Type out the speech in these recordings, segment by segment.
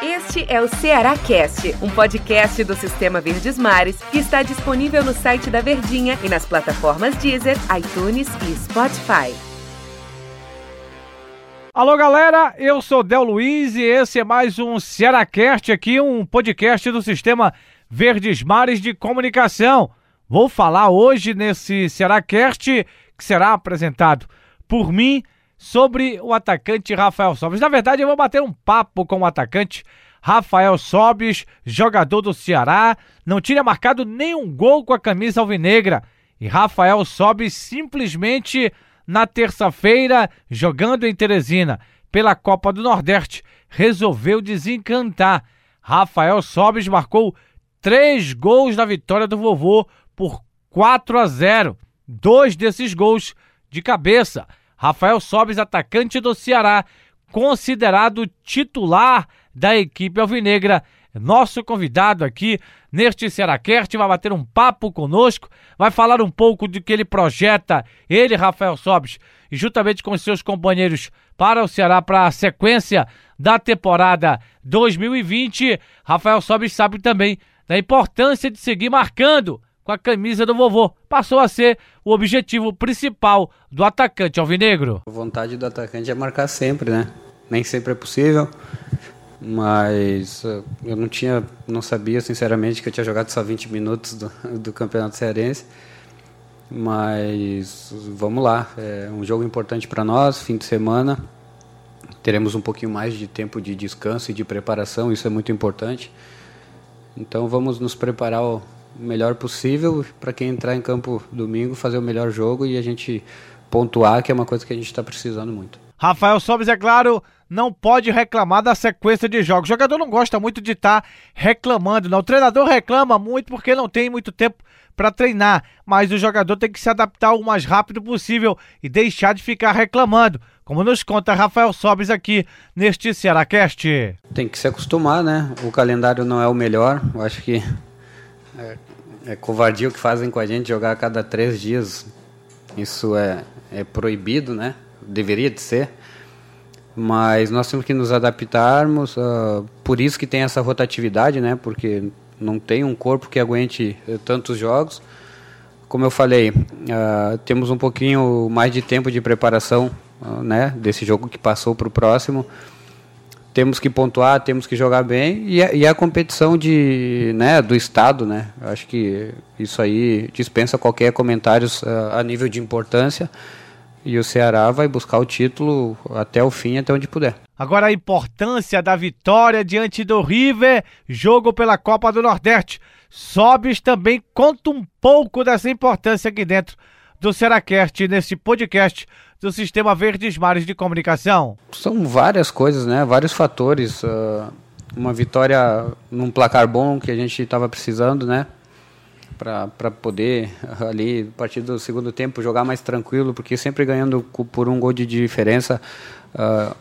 Este é o Ceará Cast, um podcast do Sistema Verdes Mares que está disponível no site da Verdinha e nas plataformas Deezer, iTunes e Spotify. Alô galera, eu sou Del Luiz e esse é mais um Cearacast aqui, um podcast do Sistema Verdes Mares de Comunicação. Vou falar hoje nesse Cearacast que será apresentado por mim sobre o atacante Rafael Sobis. Na verdade, eu vou bater um papo com o atacante Rafael Sobis, jogador do Ceará, não tinha marcado nenhum gol com a camisa alvinegra. E Rafael Sobis simplesmente na terça-feira, jogando em Teresina pela Copa do Nordeste, resolveu desencantar. Rafael Sobis marcou três gols na vitória do vovô por 4 a 0. Dois desses gols de cabeça. Rafael Sobes, atacante do Ceará, considerado titular da equipe alvinegra. Nosso convidado aqui neste Cearacast vai bater um papo conosco, vai falar um pouco do que ele projeta, ele, Rafael Sobes, e juntamente com seus companheiros para o Ceará para a sequência da temporada 2020. Rafael Sobes sabe também da importância de seguir marcando com a camisa do vovô. Passou a ser o objetivo principal do atacante alvinegro. A vontade do atacante é marcar sempre, né? Nem sempre é possível, mas eh, eu não tinha, não sabia sinceramente que eu tinha jogado só 20 minutos do, do Campeonato Cearense. Mas vamos lá, é um jogo importante para nós, fim de semana. Teremos um pouquinho mais de tempo de descanso e de preparação, isso é muito importante. Então vamos nos preparar melhor possível para quem entrar em campo domingo fazer o melhor jogo e a gente pontuar, que é uma coisa que a gente está precisando muito. Rafael Sobes, é claro, não pode reclamar da sequência de jogos. O jogador não gosta muito de estar tá reclamando, não. O treinador reclama muito porque não tem muito tempo para treinar, mas o jogador tem que se adaptar o mais rápido possível e deixar de ficar reclamando, como nos conta Rafael Sobes aqui neste Cearacast. Tem que se acostumar, né? O calendário não é o melhor, eu acho que é, é covardia o que fazem com a gente jogar a cada três dias. Isso é, é proibido, né? Deveria de ser. Mas nós temos que nos adaptarmos. Uh, por isso que tem essa rotatividade, né? Porque não tem um corpo que aguente uh, tantos jogos. Como eu falei, uh, temos um pouquinho mais de tempo de preparação, né? Desse jogo que passou para o próximo temos que pontuar, temos que jogar bem e a, e a competição de, né, do estado, né? Acho que isso aí dispensa qualquer comentário uh, a nível de importância e o Ceará vai buscar o título até o fim, até onde puder. Agora a importância da vitória diante do River, jogo pela Copa do Nordeste. Sobes também conta um pouco dessa importância aqui dentro do Seracast nesse podcast do Sistema Verdes Mares de Comunicação? São várias coisas, né? Vários fatores. Uh, uma vitória num placar bom que a gente estava precisando, né? Para poder ali, a partir do segundo tempo, jogar mais tranquilo, porque sempre ganhando por um gol de diferença, uh,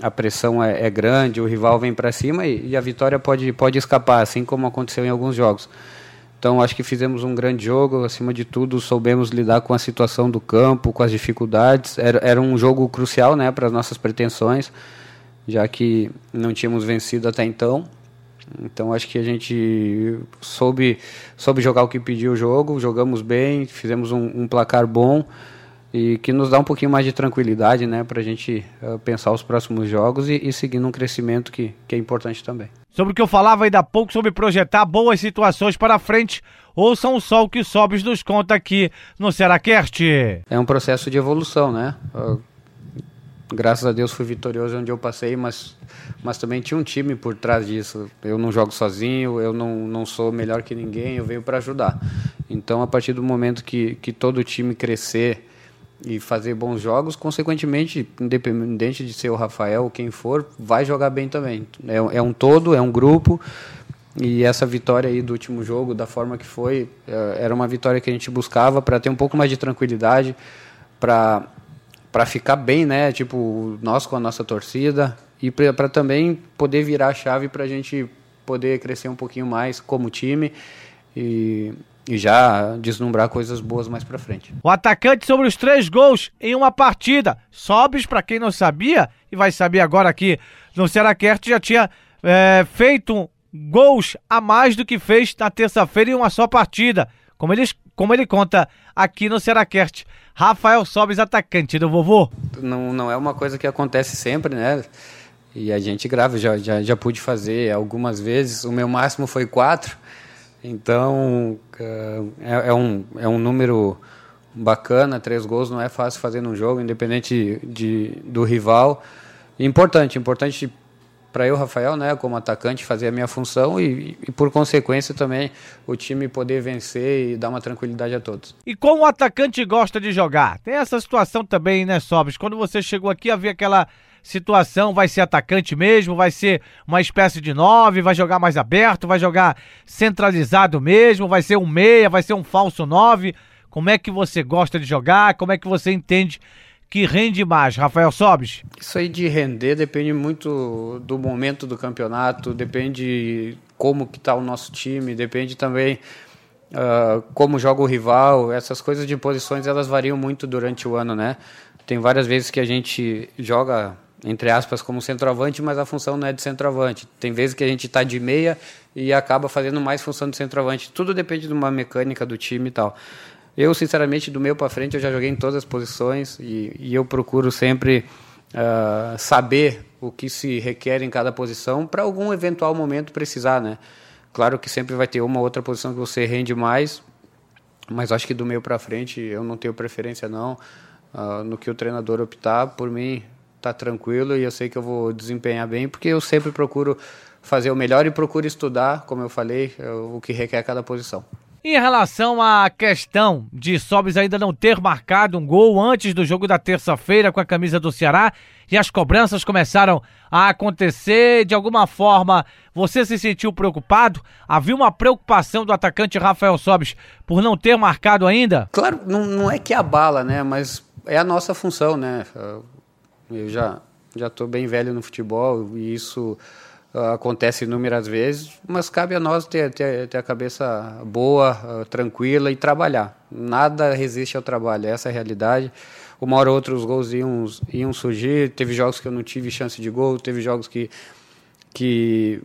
a pressão é, é, grande, o rival vem para cima e, e a vitória pode, pode escapar, assim como aconteceu em alguns jogos. Então acho que fizemos um grande jogo, acima de tudo soubemos lidar com a situação do campo, com as dificuldades. Era, era um jogo crucial né, para as nossas pretensões, já que não tínhamos vencido até então. Então acho que a gente soube, soube jogar o que pediu o jogo, jogamos bem, fizemos um, um placar bom e que nos dá um pouquinho mais de tranquilidade né, para a gente uh, pensar os próximos jogos e, e seguir num crescimento que, que é importante também. Sobre o que eu falava ainda há pouco sobre projetar boas situações para frente, ouçam o sol que Sobes nos conta aqui no Seracast. É um processo de evolução, né? Uh, graças a Deus fui vitorioso onde eu passei, mas, mas também tinha um time por trás disso. Eu não jogo sozinho, eu não, não sou melhor que ninguém, eu venho para ajudar. Então, a partir do momento que, que todo o time crescer e fazer bons jogos, consequentemente, independente de ser o Rafael ou quem for, vai jogar bem também. É, é um todo, é um grupo. E essa vitória aí do último jogo, da forma que foi, é, era uma vitória que a gente buscava para ter um pouco mais de tranquilidade, para para ficar bem, né? Tipo, nós com a nossa torcida e para também poder virar a chave para a gente poder crescer um pouquinho mais como time e e já deslumbrar coisas boas mais para frente. O atacante sobre os três gols em uma partida. Sobes, para quem não sabia, e vai saber agora aqui no Seracert, já tinha é, feito gols a mais do que fez na terça-feira em uma só partida. Como ele, como ele conta aqui no Seracert. Rafael Sobes, atacante do vovô. Não, não é uma coisa que acontece sempre, né? E a gente grava, já, já, já pude fazer algumas vezes. O meu máximo foi quatro. Então, é, é, um, é um número bacana, três gols não é fácil fazer num jogo, independente de, do rival. Importante, importante para eu, Rafael, né, como atacante, fazer a minha função e, e, por consequência também o time poder vencer e dar uma tranquilidade a todos. E como o atacante gosta de jogar? Tem essa situação também, né, Sobres? Quando você chegou aqui, havia aquela situação, vai ser atacante mesmo, vai ser uma espécie de nove, vai jogar mais aberto, vai jogar centralizado mesmo, vai ser um meia, vai ser um falso nove. Como é que você gosta de jogar? Como é que você entende que rende mais, Rafael Sobes? Isso aí de render depende muito do momento do campeonato, depende como que está o nosso time, depende também uh, como joga o rival. Essas coisas de posições elas variam muito durante o ano, né? Tem várias vezes que a gente joga entre aspas, como centroavante, mas a função não é de centroavante. Tem vezes que a gente está de meia e acaba fazendo mais função de centroavante. Tudo depende de uma mecânica do time e tal. Eu, sinceramente, do meio para frente, eu já joguei em todas as posições e, e eu procuro sempre uh, saber o que se requer em cada posição para algum eventual momento precisar, né? Claro que sempre vai ter uma outra posição que você rende mais, mas acho que do meio para frente eu não tenho preferência não. Uh, no que o treinador optar, por mim, tá tranquilo e eu sei que eu vou desempenhar bem, porque eu sempre procuro fazer o melhor e procuro estudar, como eu falei, é o que requer cada posição. Em relação à questão de Sobis ainda não ter marcado um gol antes do jogo da terça-feira com a camisa do Ceará e as cobranças começaram a acontecer, de alguma forma você se sentiu preocupado? Havia uma preocupação do atacante Rafael Sobis por não ter marcado ainda? Claro, não, não é que abala, né? Mas é a nossa função, né? Eu já já estou bem velho no futebol e isso uh, acontece inúmeras vezes, mas cabe a nós ter, ter, ter a cabeça boa, uh, tranquila e trabalhar. Nada resiste ao trabalho, essa é a realidade. Uma hora ou outra os gols iam, iam surgir, teve jogos que eu não tive chance de gol, teve jogos que, que,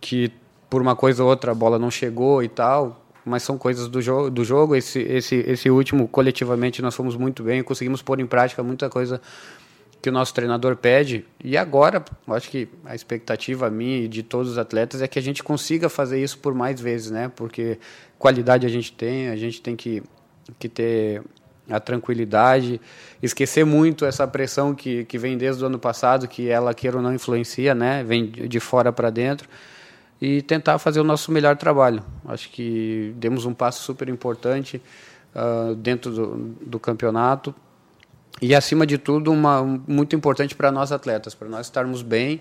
que por uma coisa ou outra a bola não chegou e tal, mas são coisas do jogo. Do jogo. Esse, esse, esse último, coletivamente, nós fomos muito bem, conseguimos pôr em prática muita coisa que o nosso treinador pede. E agora, acho que a expectativa minha e de todos os atletas é que a gente consiga fazer isso por mais vezes, né? Porque qualidade a gente tem, a gente tem que, que ter a tranquilidade, esquecer muito essa pressão que, que vem desde o ano passado, que ela queira ou não influencia, né? Vem de fora para dentro e tentar fazer o nosso melhor trabalho. Acho que demos um passo super importante uh, dentro do, do campeonato e acima de tudo uma muito importante para nós atletas, para nós estarmos bem.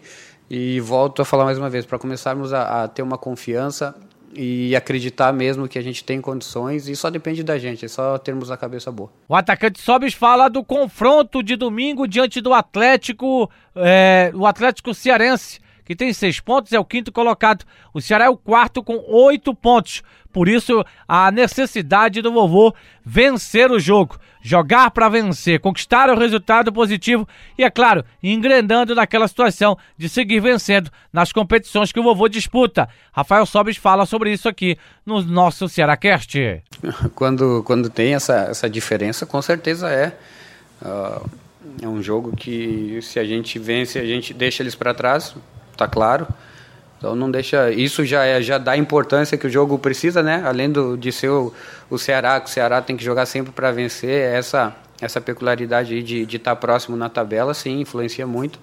E volto a falar mais uma vez para começarmos a, a, ter uma confiança e acreditar mesmo que a gente tem condições. E só depende da gente, é só termos a cabeça boa. O atacante Sobis fala do confronto de domingo diante do Atlético, é, o Atlético Cearense que tem seis pontos, é o quinto colocado. O Ceará é o quarto com oito pontos. Por isso, a necessidade do vovô vencer o jogo, jogar para vencer, conquistar o resultado positivo e, é claro, engrenando naquela situação de seguir vencendo nas competições que o vovô disputa. Rafael Sobes fala sobre isso aqui no nosso Cearacast. Quando, quando tem essa, essa diferença, com certeza é. Uh, é um jogo que, se a gente vence, a gente deixa eles para trás tá claro. Então não deixa. Isso já, é, já dá a importância que o jogo precisa, né? Além do, de ser o, o Ceará, que o Ceará tem que jogar sempre para vencer, essa, essa peculiaridade de estar tá próximo na tabela, sim, influencia muito.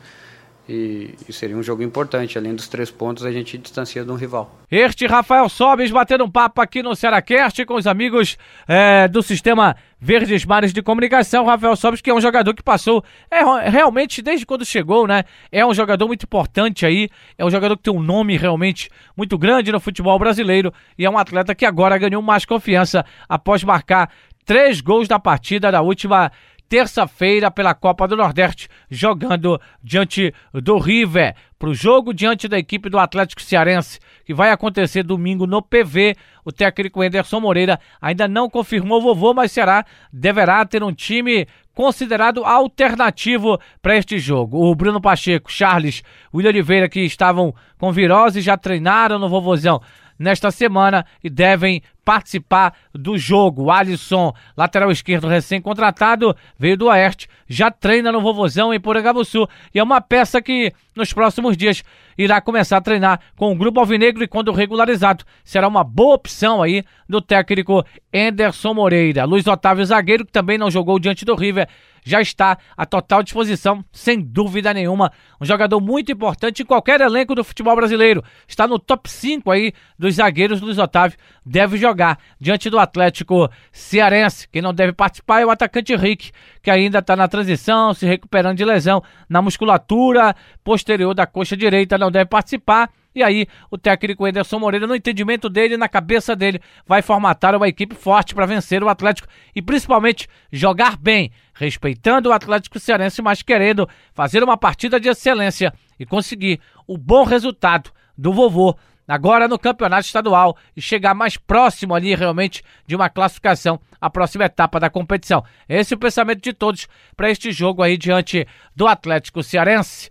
E, e, seria um jogo importante. Além dos três pontos, a gente distancia de um rival. Este Rafael Sobes batendo um papo aqui no Cearacast com os amigos é, do sistema Verdes Mares de Comunicação. Rafael Sobes, que é um jogador que passou é, realmente desde quando chegou, né? É um jogador muito importante aí. É um jogador que tem um nome realmente muito grande no futebol brasileiro. E é um atleta que agora ganhou mais confiança após marcar três gols da partida da última terça-feira pela Copa do Nordeste, jogando diante do River. Para o jogo diante da equipe do Atlético Cearense, que vai acontecer domingo no PV. O técnico Enderson Moreira ainda não confirmou o vovô, mas será, deverá ter um time considerado alternativo para este jogo. O Bruno Pacheco, Charles, William Oliveira, que estavam com virose, já treinaram no vovozão nesta semana e devem participar do jogo. O Alisson, lateral esquerdo recém-contratado, veio do Oeste, já treina no Vovozão em Porangabuçu e é uma peça que nos próximos dias irá começar a treinar com o grupo alvinegro e quando regularizado será uma boa opção aí do técnico Enderson Moreira. Luiz Otávio Zagueiro, que também não jogou diante do River, já está à total disposição, sem dúvida nenhuma. Um jogador muito importante em qualquer elenco do futebol brasileiro. Está no top 5 aí dos zagueiros. Luiz Otávio deve jogar diante do Atlético Cearense. Quem não deve participar é o atacante Henrique, que ainda está na transição, se recuperando de lesão na musculatura posterior da coxa direita. Não deve participar. E aí, o técnico Ederson Moreira, no entendimento dele, na cabeça dele, vai formatar uma equipe forte para vencer o Atlético e principalmente jogar bem, respeitando o Atlético Cearense, mas querendo fazer uma partida de excelência e conseguir o bom resultado do vovô agora no campeonato estadual e chegar mais próximo ali realmente de uma classificação à próxima etapa da competição. Esse é o pensamento de todos para este jogo aí diante do Atlético Cearense.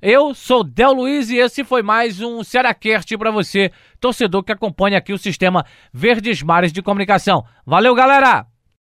Eu sou Del Luiz e esse foi mais um Cearacast para você, torcedor que acompanha aqui o sistema Verdes Mares de Comunicação. Valeu, galera!